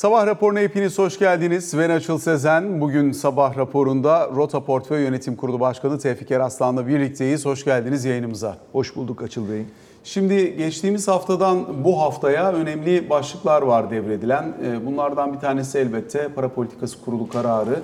Sabah raporuna hepiniz hoş geldiniz. Ben Açıl Sezen. Bugün sabah raporunda Rota Portföy Yönetim Kurulu Başkanı Tevfik Eraslan'la birlikteyiz. Hoş geldiniz yayınımıza. Hoş bulduk Açıl Bey. Şimdi geçtiğimiz haftadan bu haftaya önemli başlıklar var devredilen. Ee, bunlardan bir tanesi elbette para politikası kurulu kararı,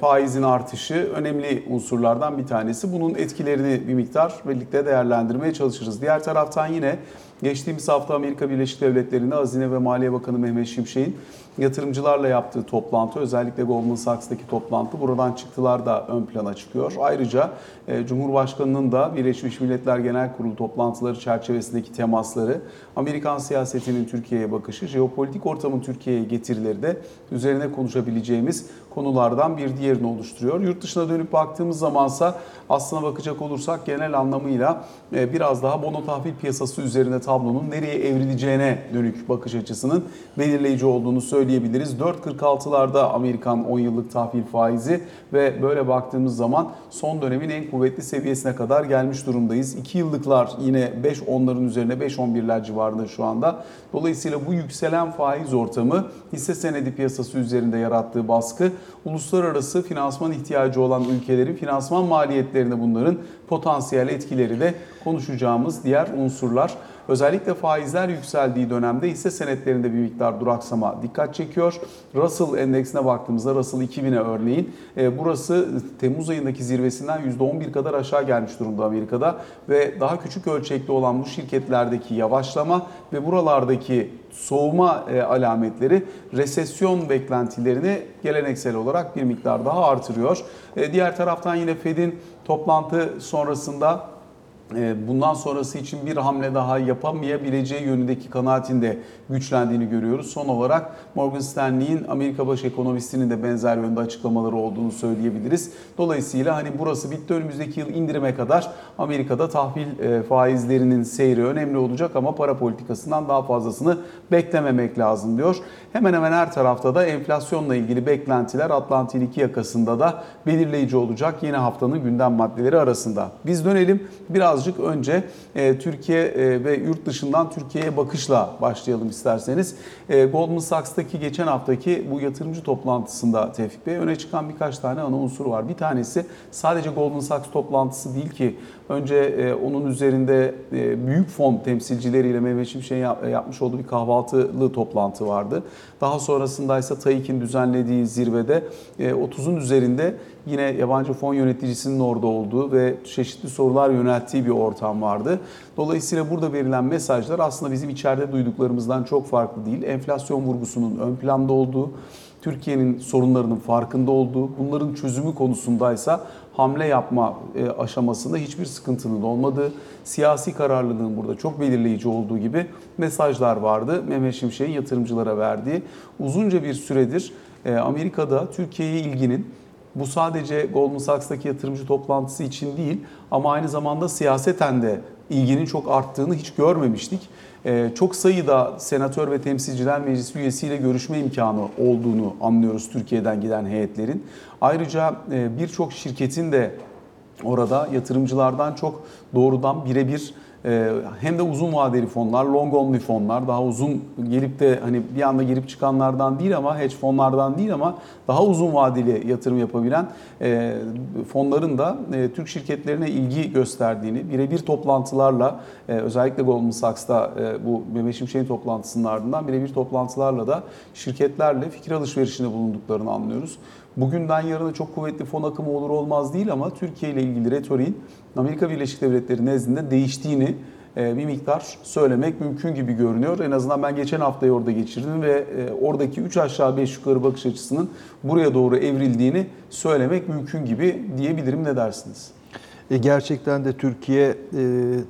faizin artışı önemli unsurlardan bir tanesi. Bunun etkilerini bir miktar birlikte değerlendirmeye çalışırız. Diğer taraftan yine geçtiğimiz hafta Amerika Birleşik Devletleri'nde Hazine ve Maliye Bakanı Mehmet Şimşek'in yatırımcılarla yaptığı toplantı, özellikle Goldman Sachs'taki toplantı buradan çıktılar da ön plana çıkıyor. Ayrıca e, Cumhurbaşkanı'nın da Birleşmiş Milletler Genel Kurulu toplantıları çerçevesindeki temasları, Amerikan siyasetinin Türkiye'ye bakışı, jeopolitik ortamın Türkiye'ye getirileri de üzerine konuşabileceğimiz konulardan bir diğerini oluşturuyor. Yurt dışına dönüp baktığımız zamansa aslına bakacak olursak genel anlamıyla e, biraz daha bono tahvil piyasası üzerinde tablonun nereye evrileceğine dönük bakış açısının belirleyici olduğunu söyleyebiliriz. 4.46'larda Amerikan 10 yıllık tahvil faizi ve böyle baktığımız zaman son dönemin en kuvvetli seviyesine kadar gelmiş durumdayız. 2 yıllıklar yine 5-10'ların üzerine 5-11'ler civarında şu anda. Dolayısıyla bu yükselen faiz ortamı hisse senedi piyasası üzerinde yarattığı baskı uluslararası finansman ihtiyacı olan ülkelerin finansman maliyetlerinde bunların potansiyel etkileri de konuşacağımız diğer unsurlar. Özellikle faizler yükseldiği dönemde hisse senetlerinde bir miktar duraksama dikkat çekiyor. Russell endeksine baktığımızda Russell 2000'e örneğin e, burası Temmuz ayındaki zirvesinden %11 kadar aşağı gelmiş durumda Amerika'da ve daha küçük ölçekli olan bu şirketlerdeki yavaşlama ve buralardaki soğuma e, alametleri resesyon beklentilerini geleneksel olarak bir miktar daha artırıyor. E, diğer taraftan yine Fed'in toplantı sonrasında bundan sonrası için bir hamle daha yapamayabileceği yönündeki kanaatinde güçlendiğini görüyoruz. Son olarak Morgan Stanley'in Amerika baş ekonomistinin de benzer yönde açıklamaları olduğunu söyleyebiliriz. Dolayısıyla hani burası bitti önümüzdeki yıl indirime kadar Amerika'da tahvil e, faizlerinin seyri önemli olacak ama para politikasından daha fazlasını beklememek lazım diyor. Hemen hemen her tarafta da enflasyonla ilgili beklentiler Atlantin iki yakasında da belirleyici olacak yeni haftanın gündem maddeleri arasında. Biz dönelim birazcık önce e, Türkiye e, ve yurt dışından Türkiye'ye bakışla başlayalım isterseniz. E, Goldman Sachs'taki geçen haftaki bu yatırımcı toplantısında Tevfik Bey öne çıkan birkaç tane ana unsur var. Bir tanesi sadece Goldman Sachs toplantısı değil ki önce e, onun üzerinde e, büyük fon temsilcileriyle Mehmet Şimşek'in yapmış olduğu bir kahvaltılı toplantı vardı. Daha sonrasında ise TAİK'in düzenlediği zirvede 30'un üzerinde yine yabancı fon yöneticisinin orada olduğu ve çeşitli sorular yönelttiği bir ortam vardı. Dolayısıyla burada verilen mesajlar aslında bizim içeride duyduklarımızdan çok farklı değil. Enflasyon vurgusunun ön planda olduğu, Türkiye'nin sorunlarının farkında olduğu, bunların çözümü konusundaysa hamle yapma e, aşamasında hiçbir sıkıntının olmadığı, siyasi kararlılığın burada çok belirleyici olduğu gibi mesajlar vardı. Mehmet Şimşek'in yatırımcılara verdiği uzunca bir süredir e, Amerika'da Türkiye'ye ilginin bu sadece Goldman Sachs'taki yatırımcı toplantısı için değil ama aynı zamanda siyaseten de ilginin çok arttığını hiç görmemiştik. Ee, çok sayıda senatör ve temsilciler meclisi üyesiyle görüşme imkanı olduğunu anlıyoruz Türkiye'den giden heyetlerin. Ayrıca e, birçok şirketin de orada yatırımcılardan çok doğrudan birebir hem de uzun vadeli fonlar, long only fonlar, daha uzun gelip de hani bir anda girip çıkanlardan değil ama hedge fonlardan değil ama daha uzun vadeli yatırım yapabilen e, fonların da e, Türk şirketlerine ilgi gösterdiğini, birebir toplantılarla e, özellikle Goldman Sachs'ta bu Mehmet Şimşek'in toplantısının ardından birebir toplantılarla da şirketlerle fikir alışverişinde bulunduklarını anlıyoruz. Bugünden yarına çok kuvvetli fon akımı olur olmaz değil ama Türkiye ile ilgili retoriğin Amerika Birleşik Devletleri nezdinde değiştiğini e, bir miktar söylemek mümkün gibi görünüyor. En azından ben geçen haftayı orada geçirdim ve e, oradaki 3 aşağı 5 yukarı bakış açısının buraya doğru evrildiğini söylemek mümkün gibi diyebilirim. Ne dersiniz? E gerçekten de Türkiye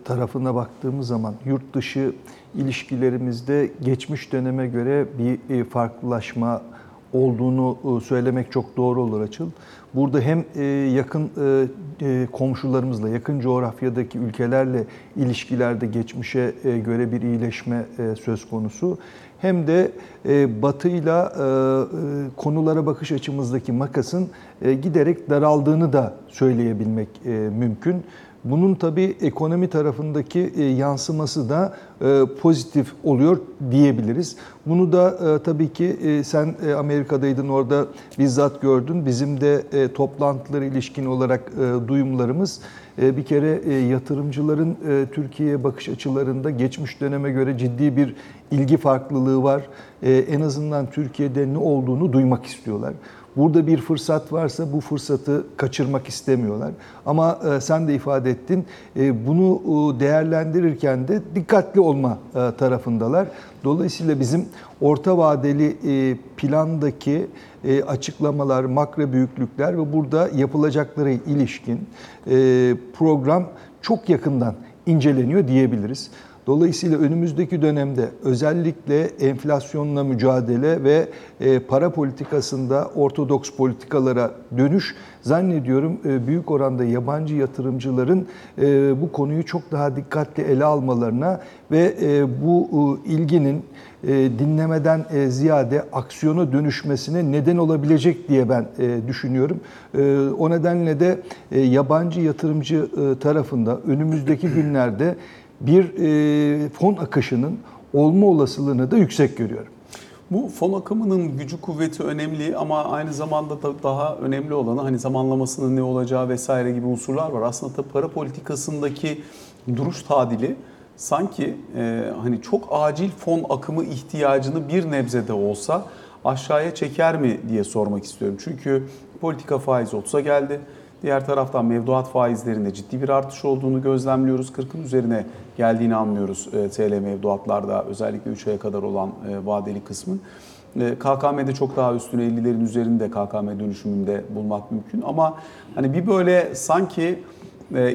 tarafına baktığımız zaman yurt dışı ilişkilerimizde geçmiş döneme göre bir farklılaşma olduğunu e, söylemek çok doğru olur Açıl. Burada hem e, yakın e, komşularımızla, yakın coğrafyadaki ülkelerle ilişkilerde geçmişe göre bir iyileşme söz konusu. Hem de batıyla konulara bakış açımızdaki makasın giderek daraldığını da söyleyebilmek mümkün. Bunun tabii ekonomi tarafındaki e, yansıması da e, pozitif oluyor diyebiliriz. Bunu da e, tabii ki sen Amerika'daydın orada bizzat gördün. Bizim de toplantılara ilişkin olarak duyumlarımız bir kere yatırımcıların Türkiye'ye bakış açılarında geçmiş döneme göre ciddi bir ilgi farklılığı var. En azından Türkiye'de ne olduğunu duymak istiyorlar. Burada bir fırsat varsa bu fırsatı kaçırmak istemiyorlar. Ama e, sen de ifade ettin, e, bunu değerlendirirken de dikkatli olma e, tarafındalar. Dolayısıyla bizim orta vadeli plandaki açıklamalar, makro büyüklükler ve burada yapılacaklara ilişkin program çok yakından inceleniyor diyebiliriz. Dolayısıyla önümüzdeki dönemde özellikle enflasyonla mücadele ve e, para politikasında ortodoks politikalara dönüş zannediyorum e, büyük oranda yabancı yatırımcıların e, bu konuyu çok daha dikkatli ele almalarına ve bu ilginin dinlemeden ziyade aksiyona dönüşmesine neden olabilecek diye ben düşünüyorum. O nedenle de yabancı yatırımcı tarafında önümüzdeki günlerde bir e, fon akışının olma olasılığını da yüksek görüyorum. Bu fon akımının gücü kuvveti önemli ama aynı zamanda da daha önemli olanı hani zamanlamasının ne olacağı vesaire gibi unsurlar var. Aslında tabii para politikasındaki duruş tadili sanki e, hani çok acil fon akımı ihtiyacını bir nebzede olsa aşağıya çeker mi diye sormak istiyorum. Çünkü politika faizi 30'a geldi. Diğer taraftan mevduat faizlerinde ciddi bir artış olduğunu gözlemliyoruz. 40'ın üzerine geldiğini anlıyoruz e, TL mevduatlarda özellikle 3 aya kadar olan e, vadeli kısmın. E, KKM'de çok daha üstüne 50'lerin üzerinde KKM dönüşümünde bulmak mümkün. Ama hani bir böyle sanki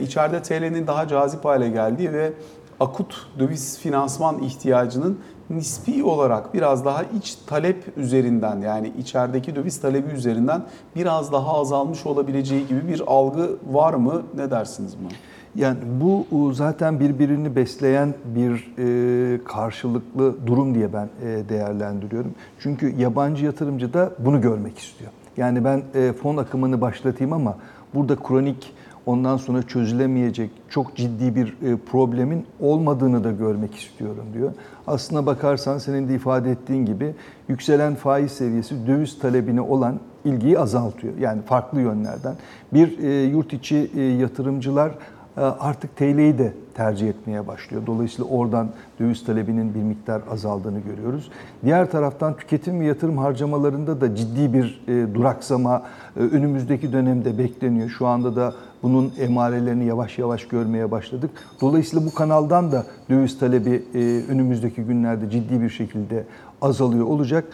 içeride TL'nin daha cazip hale geldiği ve akut döviz finansman ihtiyacının nispi olarak biraz daha iç talep üzerinden yani içerideki döviz talebi üzerinden biraz daha azalmış olabileceği gibi bir algı var mı? Ne dersiniz buna? Yani bu zaten birbirini besleyen bir e, karşılıklı durum diye ben e, değerlendiriyorum. Çünkü yabancı yatırımcı da bunu görmek istiyor. Yani ben e, fon akımını başlatayım ama burada kronik ondan sonra çözülemeyecek çok ciddi bir e, problemin olmadığını da görmek istiyorum diyor. Aslına bakarsan senin de ifade ettiğin gibi yükselen faiz seviyesi döviz talebine olan ilgiyi azaltıyor. Yani farklı yönlerden. Bir e, yurt içi e, yatırımcılar artık TL'yi de tercih etmeye başlıyor. Dolayısıyla oradan döviz talebinin bir miktar azaldığını görüyoruz. Diğer taraftan tüketim ve yatırım harcamalarında da ciddi bir e, duraksama e, önümüzdeki dönemde bekleniyor. Şu anda da bunun emarelerini yavaş yavaş görmeye başladık. Dolayısıyla bu kanaldan da döviz talebi e, önümüzdeki günlerde ciddi bir şekilde azalıyor olacak.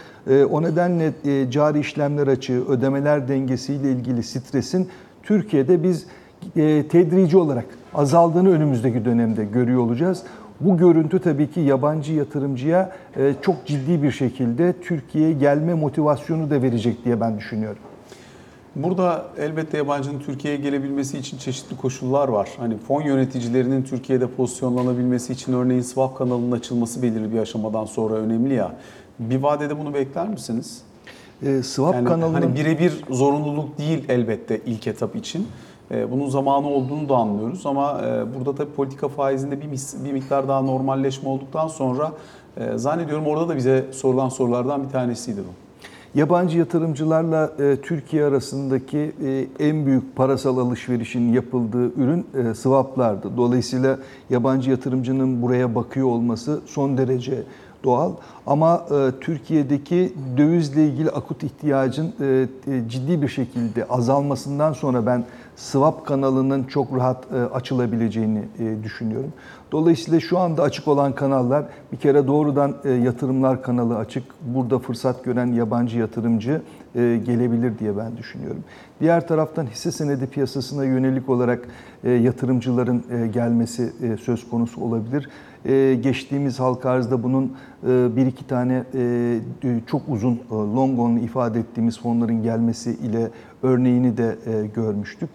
O nedenle cari işlemler açığı, ödemeler dengesiyle ilgili stresin Türkiye'de biz e, tedrici olarak azaldığını önümüzdeki dönemde görüyor olacağız. Bu görüntü tabii ki yabancı yatırımcıya e, çok ciddi bir şekilde Türkiye'ye gelme motivasyonu da verecek diye ben düşünüyorum. Burada elbette yabancının Türkiye'ye gelebilmesi için çeşitli koşullar var. Hani fon yöneticilerinin Türkiye'de pozisyonlanabilmesi için örneğin swap kanalının açılması belirli bir aşamadan sonra önemli ya. Bir vadede bunu bekler misiniz? E, swap Yani kanalının hani birebir zorunluluk değil elbette ilk etap için. Ee, Bunun zamanı olduğunu da anlıyoruz ama e, burada tabii politika faizinde bir, bir miktar daha normalleşme olduktan sonra e, zannediyorum orada da bize sorulan sorulardan bir tanesiydi bu. Yabancı yatırımcılarla e, Türkiye arasındaki e, en büyük parasal alışverişin yapıldığı ürün e, swaplardı. Dolayısıyla yabancı yatırımcının buraya bakıyor olması son derece doğal. Ama e, Türkiye'deki dövizle ilgili akut ihtiyacın e, e, ciddi bir şekilde azalmasından sonra ben swap kanalının çok rahat e, açılabileceğini e, düşünüyorum. Dolayısıyla şu anda açık olan kanallar bir kere doğrudan e, yatırımlar kanalı açık. Burada fırsat gören yabancı yatırımcı gelebilir diye ben düşünüyorum. Diğer taraftan hisse senedi piyasasına yönelik olarak yatırımcıların gelmesi söz konusu olabilir. E, Geçtiğimiz halka arzda bunun e, bir iki tane e, çok uzun e, long onlu ifade ettiğimiz fonların gelmesi ile örneğini de e, görmüştük.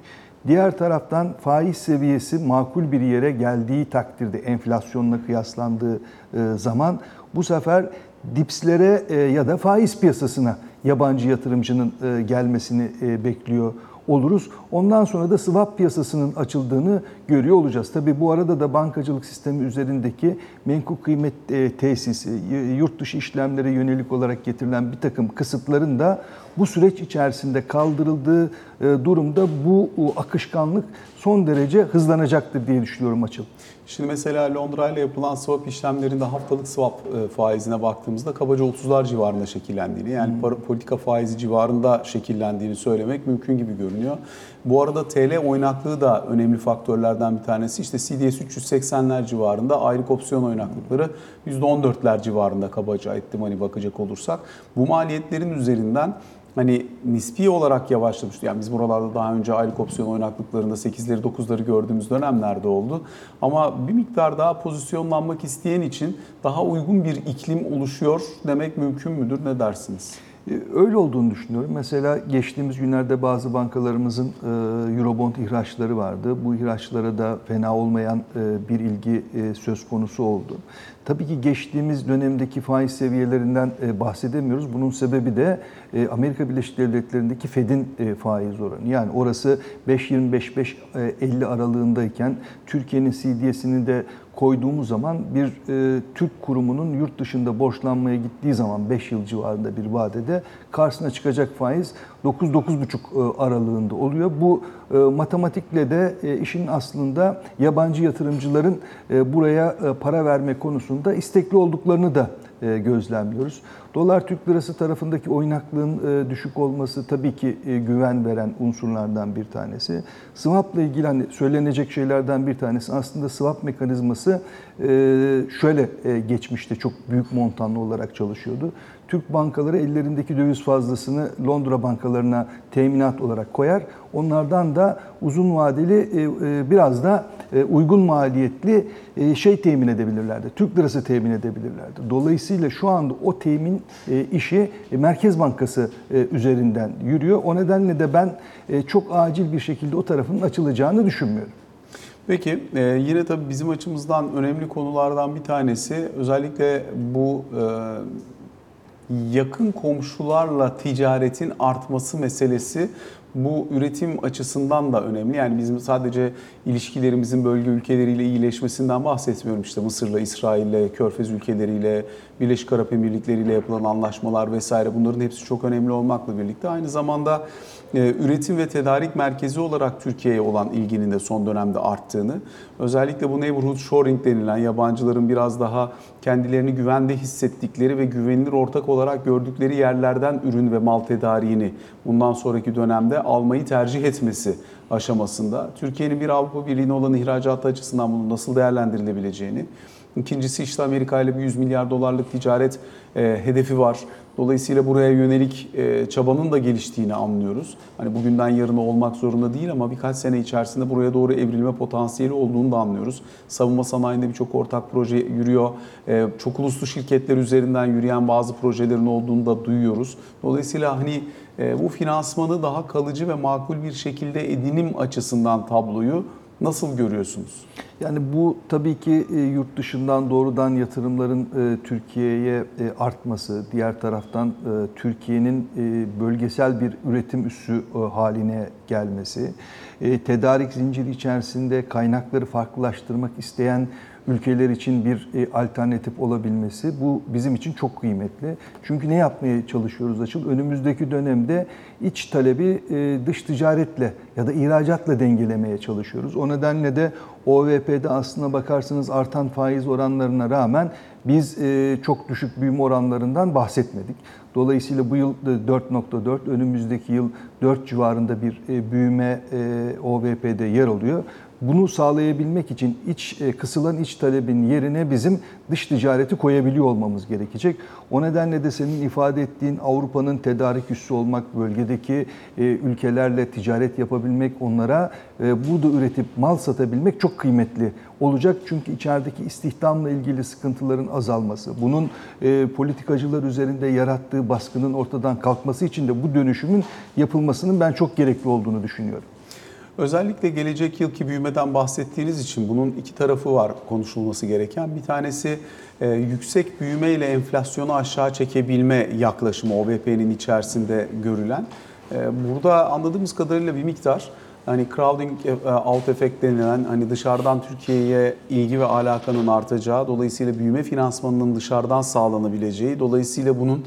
Diğer taraftan faiz seviyesi makul bir yere geldiği takdirde enflasyonla kıyaslandığı e, zaman bu sefer dipslere e, ya da faiz piyasasına yabancı yatırımcının e, gelmesini e, bekliyor oluruz. Ondan sonra da swap piyasasının açıldığını görüyor olacağız. Tabii bu arada da bankacılık sistemi üzerindeki menkul kıymet e, tesisi, yurt dışı işlemlere yönelik olarak getirilen bir takım kısıtların da bu süreç içerisinde kaldırıldığı e, durumda bu akışkanlık son derece hızlanacaktır diye düşünüyorum açıl. Şimdi mesela Londra ile yapılan swap işlemlerinde haftalık swap e, faizine baktığımızda kabaca 30'lar civarında şekillendiğini yani para- politika faizi civarında şekillendiğini söylemek mümkün gibi görünüyor. Bu arada TL oynaklığı da önemli faktörlerden bir tanesi. İşte CDS 380'ler civarında aylık opsiyon oynaklıkları %14'ler civarında kabaca ettim hani bakacak olursak. Bu maliyetlerin üzerinden hani nispi olarak yavaşlamıştı. Yani biz buralarda daha önce aylık opsiyon oynaklıklarında 8'leri 9'ları gördüğümüz dönemlerde oldu. Ama bir miktar daha pozisyonlanmak isteyen için daha uygun bir iklim oluşuyor demek mümkün müdür? Ne dersiniz? E, Öyle olduğunu düşünüyorum. Mesela geçtiğimiz günlerde bazı bankalarımızın e, Eurobond ihraçları vardı. Bu ihraçlara da fena olmayan e, bir ilgi söz konusu oldu. Tabii ki geçtiğimiz dönemdeki faiz seviyelerinden e, bahsedemiyoruz. Bunun sebebi de e, Amerika Birleşik Devletleri'ndeki Fed'in e, faiz oranı. Yani orası 5.25-5.50 aralığındayken Türkiye'nin CDS'ini de koyduğumuz zaman bir e, Türk kurumunun yurt dışında borçlanmaya gittiği zaman 5 yıl civarında bir vadede karşısına çıkacak faiz 9-9,5 e, aralığında oluyor. Bu e, matematikle de e, işin aslında yabancı yatırımcıların buraya para verme konusunda istekli olduklarını da gözlemliyoruz. Dolar Türk Lirası tarafındaki oynaklığın düşük olması tabii ki güven veren unsurlardan bir tanesi. Swap'la ilgili hani söylenecek şeylerden bir tanesi aslında swap mekanizması şöyle geçmişte çok büyük montanlı olarak çalışıyordu. Türk bankaları ellerindeki döviz fazlasını Londra bankalarına teminat olarak koyar. Onlardan da uzun vadeli e, e, biraz da e, uygun maliyetli şey temin edebilirlerdi. Türk lirası temin edebilirlerdi. Dolayısıyla şu anda o temin işi Merkez Bankası üzerinden yürüyor. O nedenle de ben çok acil bir şekilde o tarafın açılacağını düşünmüyorum. Peki yine tabii bizim açımızdan önemli konulardan bir tanesi özellikle bu yakın komşularla ticaretin artması meselesi bu üretim açısından da önemli. Yani bizim sadece ilişkilerimizin bölge ülkeleriyle iyileşmesinden bahsetmiyorum. İşte Mısır'la, İsrail'le, Körfez ülkeleriyle, Birleşik Arap Emirlikleri ile yapılan anlaşmalar vesaire bunların hepsi çok önemli olmakla birlikte aynı zamanda e, üretim ve tedarik merkezi olarak Türkiye'ye olan ilginin de son dönemde arttığını, özellikle bu neighborhood shoring denilen yabancıların biraz daha kendilerini güvende hissettikleri ve güvenilir ortak olarak gördükleri yerlerden ürün ve mal tedariğini bundan sonraki dönemde almayı tercih etmesi aşamasında Türkiye'nin bir Avrupa Birliği'ne olan ihracatı açısından bunun nasıl değerlendirilebileceğini, İkincisi işte Amerika ile bir 100 milyar dolarlık ticaret e, hedefi var. Dolayısıyla buraya yönelik e, çabanın da geliştiğini anlıyoruz. Hani bugünden yarına olmak zorunda değil ama birkaç sene içerisinde buraya doğru evrilme potansiyeli olduğunu da anlıyoruz. Savunma sanayinde birçok ortak proje yürüyor. E, çok uluslu şirketler üzerinden yürüyen bazı projelerin olduğunu da duyuyoruz. Dolayısıyla hani bu finansmanı daha kalıcı ve makul bir şekilde edinim açısından tabloyu nasıl görüyorsunuz? Yani bu tabii ki e, yurt dışından doğrudan yatırımların e, Türkiye'ye e, artması, diğer taraftan Türkiye'nin bölgesel bir üretim üssü haline gelmesi, tedarik zinciri içerisinde kaynakları farklılaştırmak isteyen ülkeler için bir alternatif olabilmesi bu bizim için çok kıymetli. Çünkü ne yapmaya çalışıyoruz Açıl? Önümüzdeki dönemde iç talebi dış ticaretle ya da ihracatla dengelemeye çalışıyoruz. O nedenle de OVP'de aslına bakarsanız artan faiz oranlarına rağmen biz çok düşük büyüme oranlarından bahsetmedik. Dolayısıyla bu yıl 4.4, önümüzdeki yıl 4 civarında bir büyüme OVP'de yer alıyor. Bunu sağlayabilmek için iç kısılan iç talebin yerine bizim dış ticareti koyabiliyor olmamız gerekecek. O nedenle de senin ifade ettiğin Avrupa'nın tedarik üssü olmak, bölgedeki ülkelerle ticaret yapabilmek, onlara burada üretip mal satabilmek çok kıymetli olacak. Çünkü içerideki istihdamla ilgili sıkıntıların azalması, bunun politikacılar üzerinde yarattığı baskının ortadan kalkması için de bu dönüşümün yapılmasının ben çok gerekli olduğunu düşünüyorum. Özellikle gelecek yılki büyümeden bahsettiğiniz için bunun iki tarafı var konuşulması gereken. Bir tanesi e, yüksek büyüme ile enflasyonu aşağı çekebilme yaklaşımı OVP'nin içerisinde görülen. E, Burada anladığımız kadarıyla bir miktar hani crowding e, out effect denilen hani dışarıdan Türkiye'ye ilgi ve alakanın artacağı, dolayısıyla büyüme finansmanının dışarıdan sağlanabileceği, dolayısıyla bunun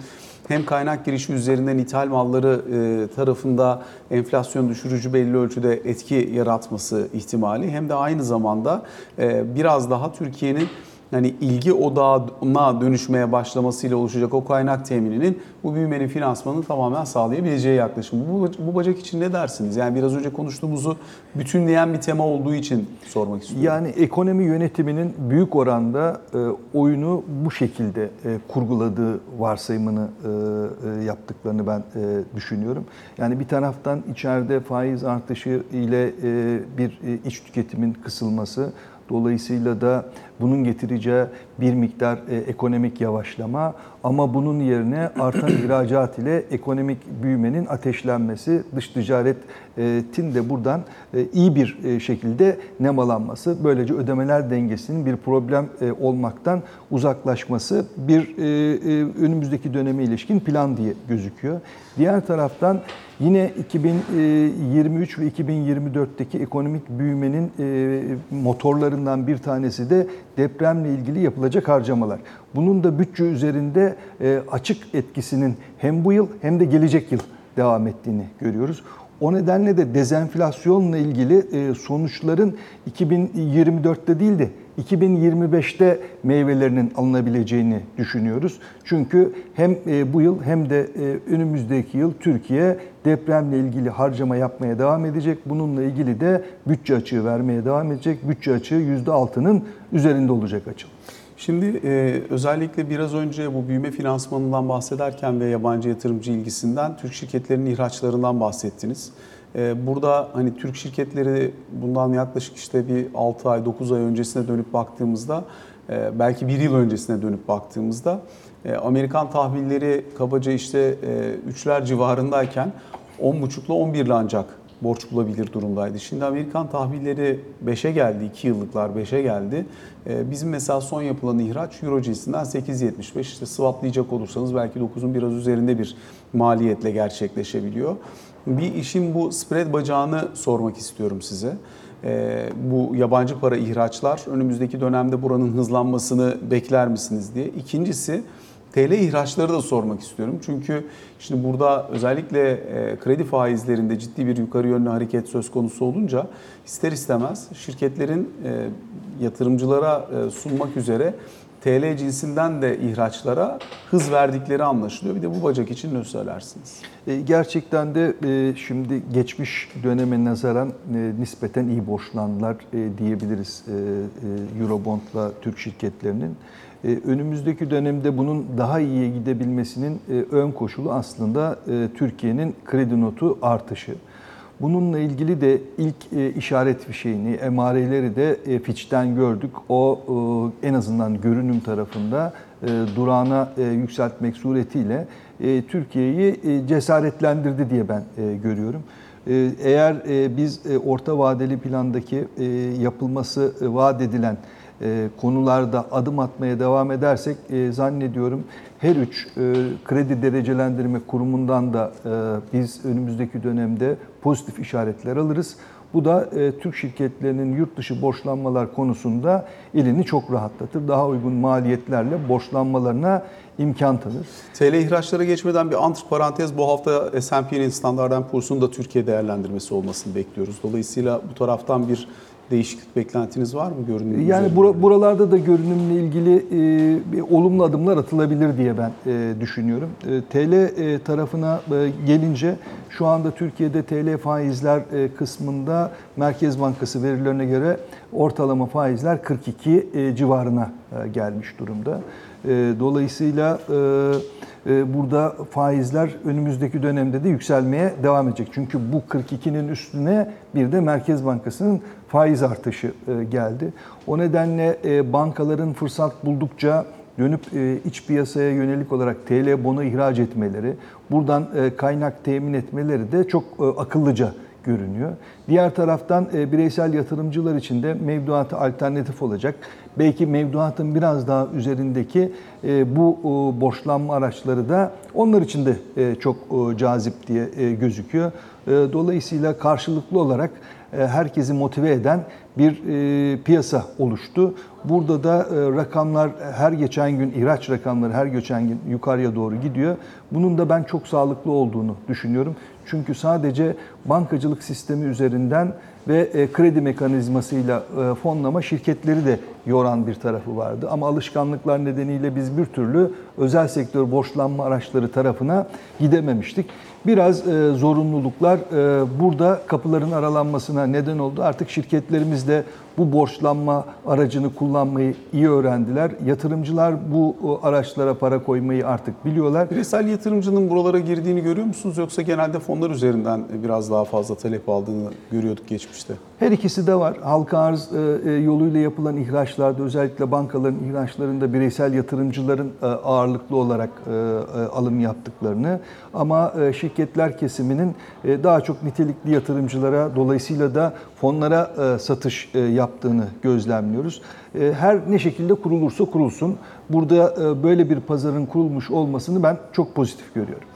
hem kaynak girişi üzerinden ithal malları e, tarafında enflasyon düşürücü belli ölçüde etki yaratması ihtimali hem de aynı zamanda e, biraz daha Türkiye'nin hani ilgi odağına dönüşmeye başlamasıyla oluşacak o kaynak temininin bu büyümenin finansmanını tamamen sağlayabileceği yaklaşım. Bu, bu bacak için ne dersiniz? Yani biraz önce konuştuğumuzu bütünleyen bir tema olduğu için sormak istiyorum. Yani ekonomi yönetiminin büyük oranda e, oyunu bu şekilde e, kurguladığı varsayımını e, e, yaptıklarını ben e, düşünüyorum. Yani bir taraftan içeride faiz artışı ile e, bir e, iç tüketimin kısılması, Dolayısıyla da bunun getireceği bir miktar e, ekonomik yavaşlama ama bunun yerine artan ihracat ile ekonomik büyümenin ateşlenmesi, dış ticaretin de buradan e, iyi bir e, şekilde nemalanması, böylece ödemeler dengesinin bir problem olmaktan uzaklaşması bir önümüzdeki döneme ilişkin plan diye gözüküyor. Diğer taraftan Yine 2023 ve 2024'teki ekonomik büyümenin e, motorlarından bir tanesi de depremle ilgili yapılacak harcamalar. Bunun da bütçe üzerinde e, açık etkisinin hem bu yıl hem de gelecek yıl devam ettiğini görüyoruz. O nedenle de dezenflasyonla ilgili e, sonuçların 2024'te değil de 2025'te meyvelerinin alınabileceğini düşünüyoruz. Çünkü hem e, bu yıl hem de e, önümüzdeki yıl Türkiye depremle ilgili harcama yapmaya devam edecek. Bununla ilgili de bütçe açığı vermeye devam edecek. Bütçe açığı %6'nın üzerinde olacak açıl. Şimdi e, özellikle biraz önce bu büyüme finansmanından bahsederken ve yabancı yatırımcı ilgisinden Türk şirketlerinin ihraçlarından bahsettiniz. E, burada hani Türk şirketleri bundan yaklaşık işte bir 6 ay 9 ay öncesine dönüp baktığımızda e, belki bir yıl öncesine dönüp baktığımızda e, Amerikan tahvilleri kabaca işte e, 3'ler civarındayken 10,5 ile 11 ile ancak borç bulabilir durumdaydı. Şimdi Amerikan tahvilleri 5'e geldi, 2 yıllıklar 5'e geldi. Ee, bizim mesela son yapılan ihraç Euro cinsinden 8.75 işte swaplayacak olursanız belki 9'un biraz üzerinde bir maliyetle gerçekleşebiliyor. Bir işin bu spread bacağını sormak istiyorum size. Ee, bu yabancı para ihraçlar önümüzdeki dönemde buranın hızlanmasını bekler misiniz diye. İkincisi TL ihraçları da sormak istiyorum. Çünkü şimdi burada özellikle e, kredi faizlerinde ciddi bir yukarı yönlü hareket söz konusu olunca ister istemez şirketlerin e, yatırımcılara e, sunmak üzere TL cinsinden de ihraçlara hız verdikleri anlaşılıyor. Bir de bu bacak için ne söylersiniz? Gerçekten de şimdi geçmiş döneme nazaran nispeten iyi borçlandılar diyebiliriz Eurobond'la Türk şirketlerinin. Önümüzdeki dönemde bunun daha iyiye gidebilmesinin e, ön koşulu aslında e, Türkiye'nin kredi notu artışı. Bununla ilgili de ilk e, işaret fişeğini, emareleri de Fitch'ten gördük. O en azından görünüm tarafında durağına yükseltmek suretiyle Türkiye'yi cesaretlendirdi diye ben görüyorum. Eğer biz orta vadeli plandaki yapılması vaat edilen e, konularda adım atmaya devam edersek e, zannediyorum her üç e, kredi derecelendirme kurumundan da biz önümüzdeki dönemde pozitif işaretler alırız. Bu da Türk şirketlerinin yurt dışı borçlanmalar konusunda elini çok rahatlatır. Daha uygun maliyetlerle borçlanmalarına imkan tanır. TL ihraçlara geçmeden bir antr parantez bu hafta S&P'nin Standard Poor's'un da Türkiye değerlendirmesi olmasını bekliyoruz. Dolayısıyla bu taraftan bir değişiklik beklentiniz var mı görünüm? Yani bura, buralarda da görünümle ilgili e, bir olumlu adımlar atılabilir diye ben e, düşünüyorum. E, TL e, tarafına e, gelince şu anda Türkiye'de TL faizler e, kısmında Merkez Bankası verilerine göre ortalama faizler 42 e, civarına e, gelmiş durumda. E, dolayısıyla e, burada faizler önümüzdeki dönemde de yükselmeye devam edecek. Çünkü bu 42'nin üstüne bir de Merkez Bankası'nın faiz artışı e, geldi. O nedenle e, bankaların fırsat buldukça dönüp e, iç piyasaya yönelik olarak TL bono ihraç etmeleri, buradan kaynak temin etmeleri de çok akıllıca görünüyor. Diğer taraftan bireysel yatırımcılar için de mevduatı alternatif olacak. Belki mevduatın biraz daha üzerindeki e, bu e, borçlanma araçları da onlar için de e, çok cazip diye gözüküyor. Dolayısıyla karşılıklı olarak herkesi motive eden bir e, piyasa oluştu. Burada da e, rakamlar her geçen gün ihraç rakamları her geçen gün yukarıya doğru gidiyor. Bunun da ben çok sağlıklı olduğunu düşünüyorum. Çünkü sadece bankacılık sistemi üzerinden ve e, kredi mekanizmasıyla e, fonlama şirketleri de yoran bir tarafı vardı. Ama alışkanlıklar nedeniyle biz bir türlü özel sektör borçlanma araçları tarafına gidememiştik. Biraz e, zorunluluklar e, burada kapıların aralanmasına neden oldu. Artık şirketlerimiz de bu borçlanma aracını kullanmayı iyi öğrendiler. Yatırımcılar bu e, araçlara para koymayı artık biliyorlar. Bireysel yatırımcının buralara girdiğini görüyor musunuz yoksa genelde fonlar üzerinden biraz daha fazla talep aldığını görüyorduk geçmişte? Her ikisi de var. Halka arz e, e, yoluyla yapılan ihraçlarda özellikle bankaların ihraçlarında bireysel yatırımcıların e, ağırlıklı olarak alım yaptıklarını ama şirketler kesiminin daha çok nitelikli yatırımcılara dolayısıyla da fonlara satış yaptığını gözlemliyoruz. Her ne şekilde kurulursa kurulsun burada böyle bir pazarın kurulmuş olmasını ben çok pozitif görüyorum.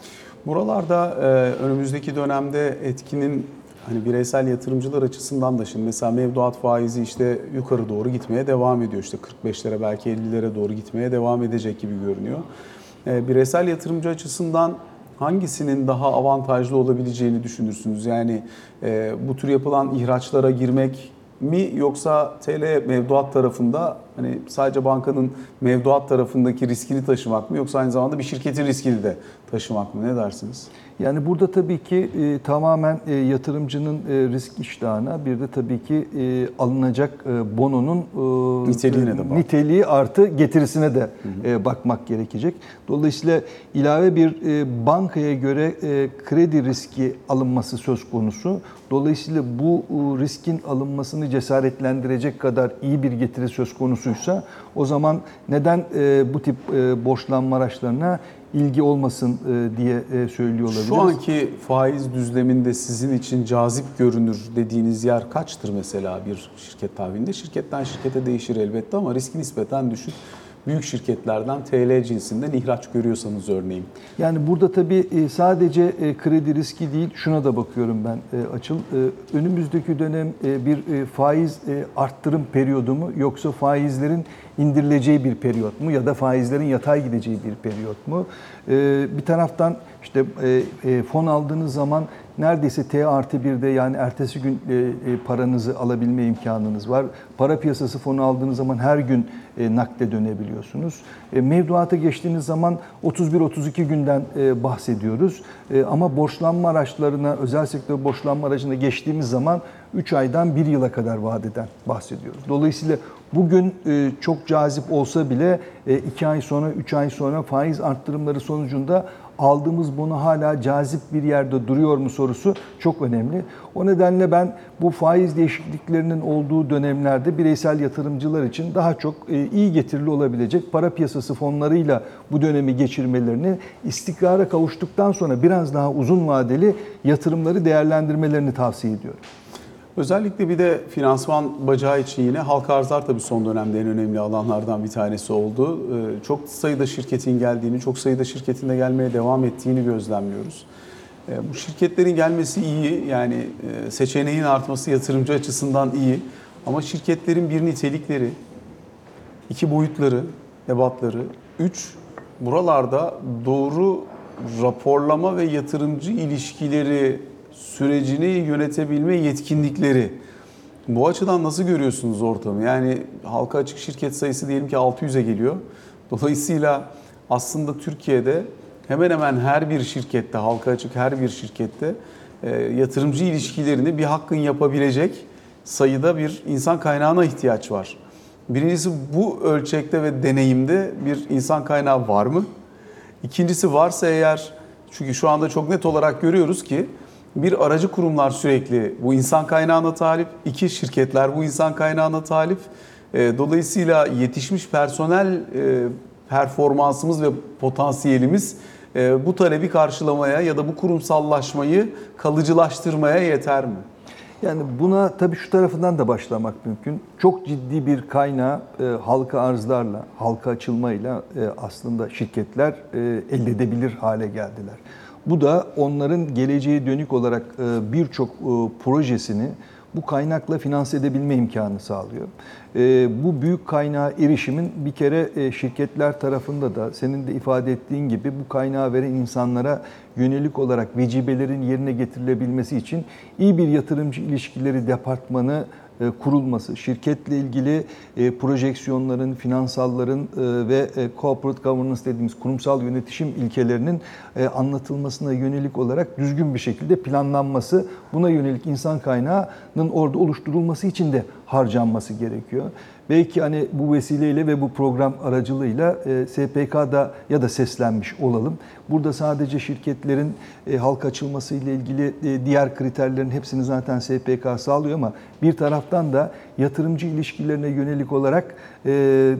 Buralarda önümüzdeki dönemde etkinin hani bireysel yatırımcılar açısından da şimdi mesela mevduat faizi işte yukarı doğru gitmeye devam ediyor. İşte 45'lere belki 50'lere doğru gitmeye devam edecek gibi görünüyor. E, bireysel yatırımcı açısından hangisinin daha avantajlı olabileceğini düşünürsünüz? Yani e, bu tür yapılan ihraçlara girmek mi yoksa TL mevduat tarafında hani sadece bankanın mevduat tarafındaki riskini taşımak mı yoksa aynı zamanda bir şirketin riskini de taşımak mı ne dersiniz? Yani burada tabii ki e, tamamen e, yatırımcının e, risk iştahına bir de tabii ki e, alınacak e, bononun e, Niteliğine de niteliği artı getirisine de e, bakmak gerekecek. Dolayısıyla ilave bir e, bankaya göre e, kredi riski alınması söz konusu. Dolayısıyla bu e, riskin alınmasını cesaretlendirecek kadar iyi bir getiri söz konusuysa o zaman neden e, bu tip e, borçlanma araçlarına ilgi olmasın e, diye e, söylüyor olabiliriz. Şu anki faiz düzleminde sizin için cazip görünür dediğiniz yer kaçtır mesela bir şirket tahvilinde? Şirketten şirkete değişir elbette ama riski nispeten düşük. Büyük şirketlerden TL cinsinden ihraç görüyorsanız örneğin. Yani burada tabii e, sadece e, kredi riski değil, şuna da bakıyorum ben e, Açıl. Önümüzdeki dönem bir faiz arttırım periyodu mu yoksa faizlerin indirileceği bir periyot mu ya da faizlerin yatay gideceği bir periyot mu? Bir taraftan işte fon aldığınız zaman neredeyse T artı 1'de yani ertesi gün paranızı alabilme imkanınız var. Para piyasası fonu aldığınız zaman her gün nakde dönebiliyorsunuz. Mevduata geçtiğiniz zaman 31-32 günden bahsediyoruz. Ama borçlanma araçlarına, özel sektör borçlanma aracına geçtiğimiz zaman 3 aydan 1 yıla kadar vadeden bahsediyoruz. Dolayısıyla bugün çok cazip olsa bile 2 ay sonra, 3 ay sonra faiz arttırımları sonucunda aldığımız bunu hala cazip bir yerde duruyor mu sorusu çok önemli. O nedenle ben bu faiz değişikliklerinin olduğu dönemlerde bireysel yatırımcılar için daha çok iyi getirili olabilecek para piyasası fonlarıyla bu dönemi geçirmelerini, istikrara kavuştuktan sonra biraz daha uzun vadeli yatırımları değerlendirmelerini tavsiye ediyorum. Özellikle bir de finansman bacağı için yine halka arzlar tabii son dönemde en önemli alanlardan bir tanesi oldu. Ee, Çok sayıda şirketin geldiğini, çok sayıda şirketin de gelmeye devam ettiğini gözlemliyoruz. Ee, Bu şirketlerin gelmesi iyi, yani e, seçeneğin artması yatırımcı açısından iyi. Ama şirketlerin bir nitelikleri, iki boyutları, ebatları, üç buralarda doğru raporlama ve yatırımcı ilişkileri sürecini yönetebilme yetkinlikleri. Bu açıdan nasıl görüyorsunuz ortamı? Yani halka açık şirket sayısı diyelim ki 600'e geliyor. Dolayısıyla aslında Türkiye'de hemen hemen her bir şirkette, halka açık her bir şirkette e, yatırımcı ilişkilerini bir hakkın yapabilecek sayıda bir insan kaynağına ihtiyaç var. Birincisi bu ölçekte ve deneyimde bir insan kaynağı var mı? İkincisi varsa eğer, çünkü şu anda çok net olarak görüyoruz ki bir aracı kurumlar sürekli bu insan kaynağına talip, iki şirketler bu insan kaynağına talip. E, Dolayısıyla yetişmiş personel e, performansımız ve potansiyelimiz e, bu talebi karşılamaya ya da bu kurumsallaşmayı kalıcılaştırmaya yeter mi? Yani buna tabii şu tarafından da başlamak mümkün. Çok ciddi bir kaynağı e, halka arzlarla, halka açılmayla e, aslında şirketler e, elde edebilir hale geldiler. Bu da onların geleceğe dönük olarak e, birçok e, projesini bu kaynakla finanse edebilme imkanı sağlıyor. E, bu büyük kaynağa erişimin bir kere şirketler tarafında da senin de ifade ettiğin gibi bu kaynağı veren insanlara yönelik olarak vecibelerin yerine getirilebilmesi için iyi bir yatırımcı ilişkileri departmanı kurulması, şirketle ilgili e, projeksiyonların, finansalların e, ve e, corporate governance dediğimiz kurumsal yönetişim ilkelerinin e, anlatılmasına yönelik olarak düzgün bir şekilde planlanması, buna yönelik insan kaynağının orada oluşturulması için de harcanması gerekiyor. Belki hani bu vesileyle ve bu program aracılığıyla e, SPK'da ya da seslenmiş olalım. Burada sadece şirketlerin e, halka açılması ile ilgili e, diğer kriterlerin hepsini zaten SPK sağlıyor ama bir taraftan da yatırımcı ilişkilerine yönelik olarak e,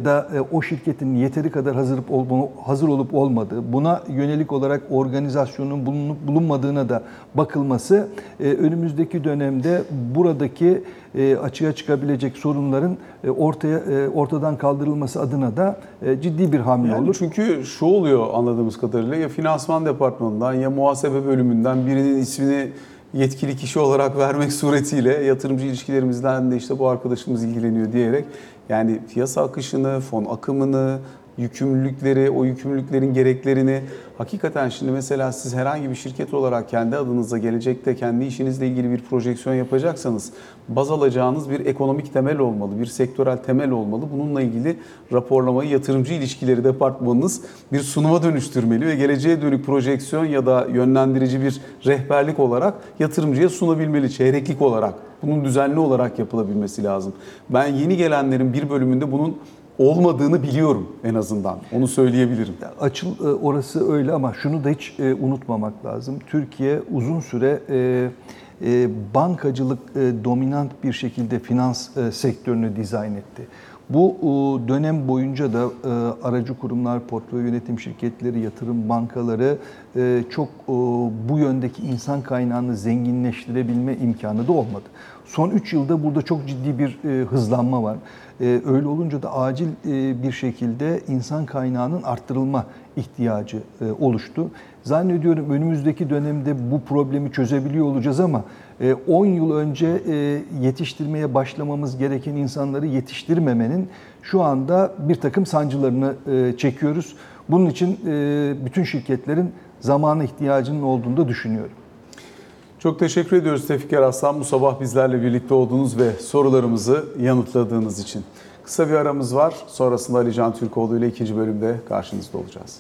da e, o şirketin yeteri kadar hazır olup, hazır olup olmadığı, buna yönelik olarak organizasyonun bulunup bulunmadığına da bakılması e, önümüzdeki dönemde buradaki e, açığa çıkabilecek sorunların e, ortaya e, ortadan kaldırılması adına da e, ciddi bir hamle Yani olur. çünkü şu oluyor anladığımız kadarıyla ya finansman departmanından ya muhasebe bölümünden birinin ismini yetkili kişi olarak vermek suretiyle yatırımcı ilişkilerimizden de işte bu arkadaşımız ilgileniyor diyerek yani piyasa akışını, fon akımını, yükümlülükleri, o yükümlülüklerin gereklerini hakikaten şimdi mesela siz herhangi bir şirket olarak kendi adınıza gelecekte kendi işinizle ilgili bir projeksiyon yapacaksanız baz alacağınız bir ekonomik temel olmalı, bir sektörel temel olmalı. Bununla ilgili raporlamayı yatırımcı ilişkileri departmanınız bir sunuma dönüştürmeli ve geleceğe dönük projeksiyon ya da yönlendirici bir rehberlik olarak yatırımcıya sunabilmeli çeyreklik olarak. Bunun düzenli olarak yapılabilmesi lazım. Ben yeni gelenlerin bir bölümünde bunun olmadığını biliyorum en azından. Onu söyleyebilirim. Açıl e, orası öyle ama şunu da hiç e, unutmamak lazım. Türkiye uzun süre e, bankacılık dominant bir şekilde finans sektörünü dizayn etti. Bu dönem boyunca da aracı kurumlar, portföy yönetim şirketleri, yatırım bankaları çok bu yöndeki insan kaynağını zenginleştirebilme imkanı da olmadı. Son 3 yılda burada çok ciddi bir hızlanma var. E, öyle olunca da acil e, bir şekilde insan kaynağının arttırılma ihtiyacı e, oluştu. Zannediyorum önümüzdeki dönemde bu problemi çözebiliyor olacağız ama e, 10 yıl önce e, yetiştirmeye başlamamız gereken insanları yetiştirmemenin şu anda bir takım sancılarını e, çekiyoruz. Bunun için e, bütün şirketlerin zamana ihtiyacının olduğunu da düşünüyorum. Çok teşekkür ediyoruz Tevfik Eraslan bu sabah bizlerle birlikte olduğunuz ve sorularımızı yanıtladığınız için. Kısa bir aramız var. Sonrasında Ali Can Türkoğlu ile ikinci bölümde karşınızda olacağız.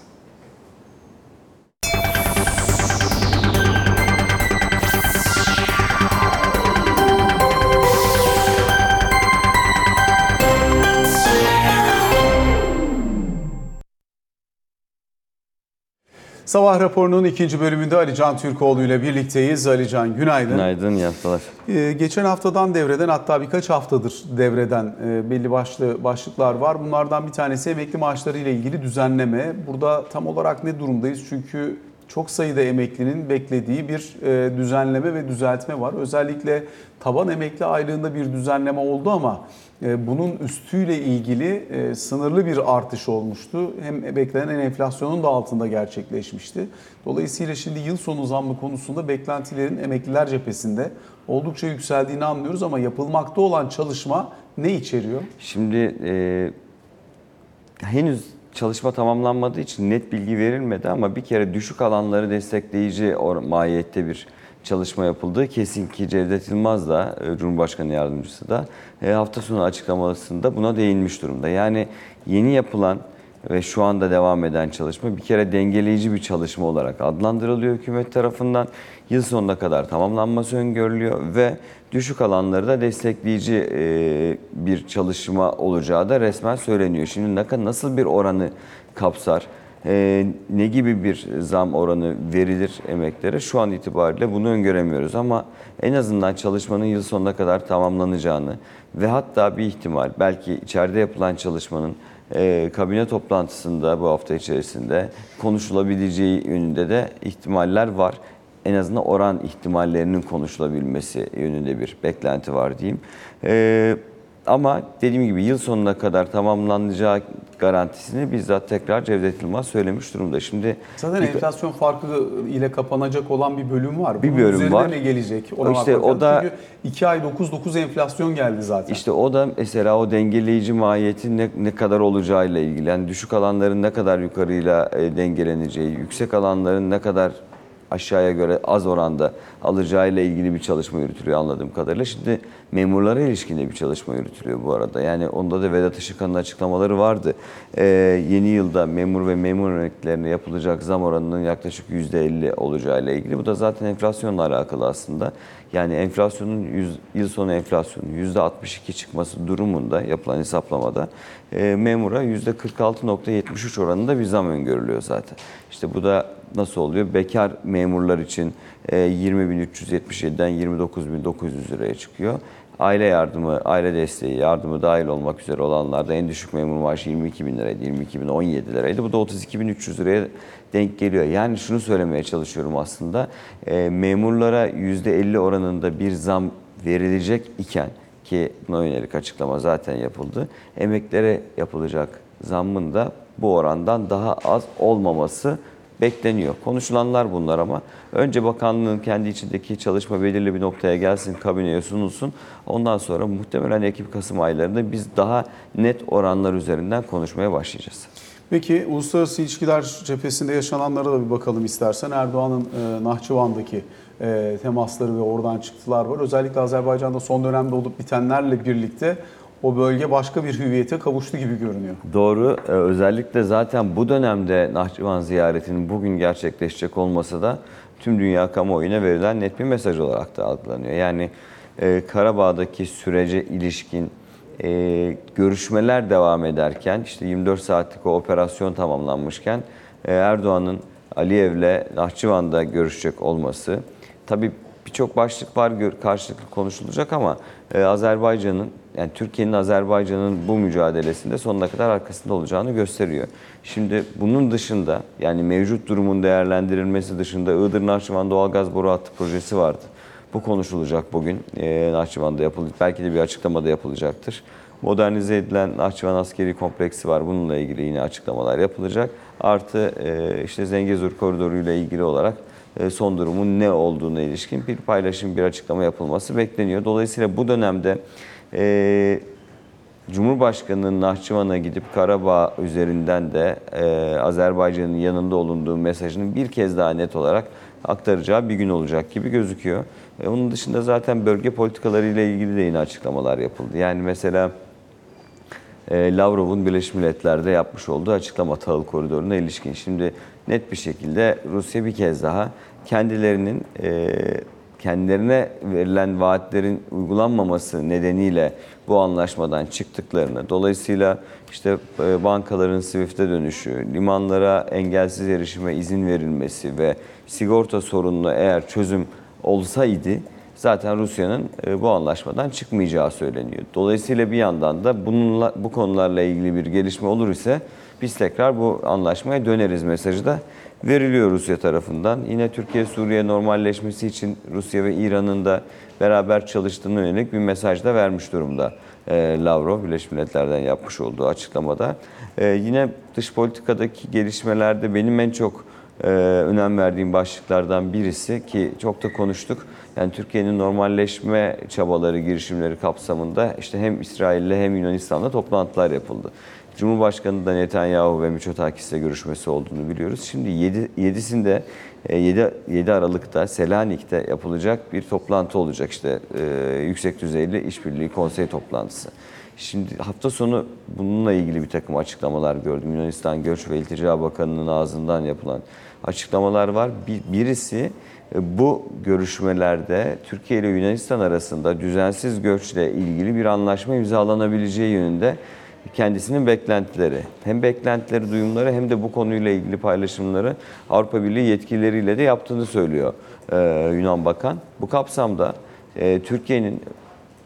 Sabah raporunun ikinci bölümünde Ali Can Türkoğlu ile birlikteyiz. Ali Can günaydın. Günaydın, iyi haftalar. Ee, geçen haftadan devreden hatta birkaç haftadır devreden e, belli başlı başlıklar var. Bunlardan bir tanesi emekli maaşları ile ilgili düzenleme. Burada tam olarak ne durumdayız? Çünkü çok sayıda emeklinin beklediği bir e, düzenleme ve düzeltme var. Özellikle taban emekli aylığında bir düzenleme oldu ama e, bunun üstüyle ilgili e, sınırlı bir artış olmuştu. Hem beklenen enflasyonun da altında gerçekleşmişti. Dolayısıyla şimdi yıl sonu zammı konusunda beklentilerin emekliler cephesinde oldukça yükseldiğini anlıyoruz ama yapılmakta olan çalışma ne içeriyor? Şimdi e, henüz çalışma tamamlanmadığı için net bilgi verilmedi ama bir kere düşük alanları destekleyici or- mahiyette bir çalışma yapıldı. Kesin ki Cevdet Yılmaz da, e, Cumhurbaşkanı Yardımcısı da e, hafta sonu açıklamasında buna değinmiş durumda. Yani yeni yapılan ve şu anda devam eden çalışma bir kere dengeleyici bir çalışma olarak adlandırılıyor hükümet tarafından. Yıl sonuna kadar tamamlanması öngörülüyor ve düşük alanları da destekleyici e, bir çalışma olacağı da resmen söyleniyor. Şimdi nasıl bir oranı kapsar? e, ne gibi bir zam oranı verilir emeklere şu an itibariyle bunu öngöremiyoruz ama en azından çalışmanın yıl sonuna kadar tamamlanacağını ve hatta bir ihtimal belki içeride yapılan çalışmanın e, kabine toplantısında bu hafta içerisinde konuşulabileceği yönünde de ihtimaller var. en azından oran ihtimallerinin konuşulabilmesi yönünde bir beklenti var diyeyim. Ee, ama dediğim gibi yıl sonuna kadar tamamlanacağı garantisini bizzat tekrar Cevdet Yılmaz söylemiş durumda. Şimdi Zaten enflasyon farkı ile kapanacak olan bir bölüm var. Bir Bunun bölüm üzerine var. ne gelecek? Ona İşte o da-. Çünkü 2 ay 9-9 enflasyon geldi zaten. İşte o da mesela o dengeleyici mahiyetin ne, ne kadar olacağıyla ilgili. Yani düşük alanların ne kadar yukarıyla e, dengeleneceği, yüksek alanların ne kadar aşağıya göre az oranda alacağıyla ilgili bir çalışma yürütülüyor anladığım kadarıyla. Şimdi memurlara ilişkin de bir çalışma yürütülüyor bu arada. Yani onda da Vedat Işıkhan'ın açıklamaları vardı. Ee, yeni yılda memur ve memur emeklilerine yapılacak zam oranının yaklaşık %50 olacağıyla ilgili. Bu da zaten enflasyonla alakalı aslında. Yani enflasyonun yüz, yıl sonu enflasyonun %62 çıkması durumunda yapılan hesaplamada e, memura %46.73 oranında bir zam öngörülüyor zaten. İşte bu da nasıl oluyor? Bekar memurlar için e, 20.377'den 29.900 liraya çıkıyor. Aile yardımı, aile desteği, yardımı dahil olmak üzere olanlarda en düşük memur maaşı 22 bin liraydı, 22 bin 17 liraydı. Bu da 32.300 liraya denk geliyor. Yani şunu söylemeye çalışıyorum aslında. E, memurlara %50 oranında bir zam verilecek iken ki buna yönelik açıklama zaten yapıldı. Emeklere yapılacak zammın da bu orandan daha az olmaması bekleniyor. Konuşulanlar bunlar ama önce bakanlığın kendi içindeki çalışma belirli bir noktaya gelsin, kabineye sunulsun. Ondan sonra muhtemelen Ekim-Kasım aylarında biz daha net oranlar üzerinden konuşmaya başlayacağız. Peki uluslararası ilişkiler cephesinde yaşananlara da bir bakalım istersen. Erdoğan'ın e, Nahçıvan'daki e, temasları ve oradan çıktılar var. Özellikle Azerbaycan'da son dönemde olup bitenlerle birlikte o bölge başka bir hüviyete kavuştu gibi görünüyor. Doğru. Ee, Özellikle zaten bu dönemde Nahçıvan ziyaretinin bugün gerçekleşecek olması da tüm dünya kamuoyuna verilen net bir mesaj olarak da algılanıyor. Yani e, Karabağ'daki sürece ilişkin e, görüşmeler devam ederken işte 24 saatlik o operasyon tamamlanmışken e, Erdoğan'ın Aliyev'le Nahçıvan'da görüşecek olması tabii birçok başlık var karşılıklı konuşulacak ama e, Azerbaycan'ın yani Türkiye'nin Azerbaycan'ın bu mücadelesinde sonuna kadar arkasında olacağını gösteriyor. Şimdi bunun dışında yani mevcut durumun değerlendirilmesi dışında Iğdır Nahçıvan Doğalgaz Boru Hattı projesi vardı. Bu konuşulacak bugün. E, Nahçıvan'da yapılacak. Belki de bir açıklamada yapılacaktır. Modernize edilen Nahçıvan Askeri Kompleksi var. Bununla ilgili yine açıklamalar yapılacak. Artı e, işte Zengezur Koridoru ile ilgili olarak e, son durumun ne olduğuna ilişkin bir paylaşım, bir açıklama yapılması bekleniyor. Dolayısıyla bu dönemde e, Cumhurbaşkanı'nın Nahçıvan'a gidip Karabağ üzerinden de e, Azerbaycan'ın yanında olunduğu mesajını bir kez daha net olarak aktaracağı bir gün olacak gibi gözüküyor. E, onun dışında zaten bölge politikaları ile ilgili de yine açıklamalar yapıldı. Yani mesela e, Lavrov'un Birleşmiş Milletler'de yapmış olduğu açıklama tahıl koridoruna ilişkin. Şimdi net bir şekilde Rusya bir kez daha kendilerinin e, kendilerine verilen vaatlerin uygulanmaması nedeniyle bu anlaşmadan çıktıklarını, dolayısıyla işte e, bankaların SWIFT'e dönüşü, limanlara engelsiz erişime izin verilmesi ve sigorta sorununa eğer çözüm olsaydı zaten Rusya'nın e, bu anlaşmadan çıkmayacağı söyleniyor. Dolayısıyla bir yandan da bununla bu konularla ilgili bir gelişme olur ise biz tekrar bu anlaşmaya döneriz mesajı da veriliyor Rusya tarafından. Yine Türkiye-Suriye normalleşmesi için Rusya ve İran'ın da beraber çalıştığına yönelik bir mesaj da vermiş durumda. E, Lavrov Birleşmiş Milletler'den yapmış olduğu açıklamada. E, yine dış politikadaki gelişmelerde benim en çok e, önem verdiğim başlıklardan birisi ki çok da konuştuk. Yani Türkiye'nin normalleşme çabaları, girişimleri kapsamında işte hem İsrail'le hem Yunanistan'la toplantılar yapıldı. Cumhurbaşkanı da Netanyahu ve Mitsotakis'le görüşmesi olduğunu biliyoruz. Şimdi 7, 7'sinde 7, 7 Aralık'ta Selanik'te yapılacak bir toplantı olacak işte e, yüksek düzeyli işbirliği konsey toplantısı. Şimdi hafta sonu bununla ilgili bir takım açıklamalar gördüm. Yunanistan Göç ve İltica Bakanı'nın ağzından yapılan açıklamalar var. Bir, birisi e, bu görüşmelerde Türkiye ile Yunanistan arasında düzensiz göçle ilgili bir anlaşma imzalanabileceği yönünde kendisinin beklentileri. Hem beklentileri, duyumları hem de bu konuyla ilgili paylaşımları Avrupa Birliği yetkilileriyle de yaptığını söylüyor e, Yunan Bakan. Bu kapsamda e, Türkiye'nin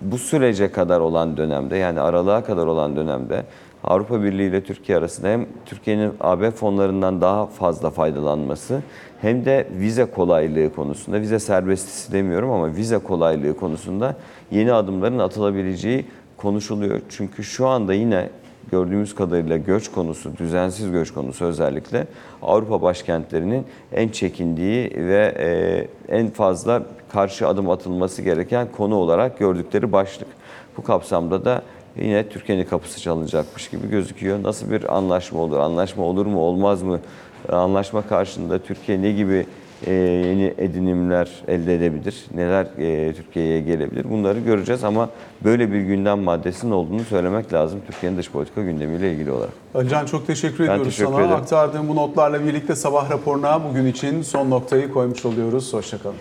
bu sürece kadar olan dönemde yani aralığa kadar olan dönemde Avrupa Birliği ile Türkiye arasında hem Türkiye'nin AB fonlarından daha fazla faydalanması hem de vize kolaylığı konusunda, vize serbestisi demiyorum ama vize kolaylığı konusunda yeni adımların atılabileceği konuşuluyor. Çünkü şu anda yine gördüğümüz kadarıyla göç konusu, düzensiz göç konusu özellikle Avrupa başkentlerinin en çekindiği ve e, en fazla karşı adım atılması gereken konu olarak gördükleri başlık. Bu kapsamda da yine Türkiye'nin kapısı çalınacakmış gibi gözüküyor. Nasıl bir anlaşma olur? Anlaşma olur mu, olmaz mı? Anlaşma karşında Türkiye ne gibi e, yeni edinimler elde edebilir? Neler e, Türkiye'ye gelebilir? Bunları göreceğiz ama böyle bir gündem maddesinin olduğunu söylemek lazım Türkiye'nin dış politika gündemiyle ilgili olarak. Alican çok teşekkür ediyoruz teşekkür sana. ederim. Aktardığım bu notlarla birlikte sabah raporuna bugün için son noktayı koymuş oluyoruz. Hoşçakalın.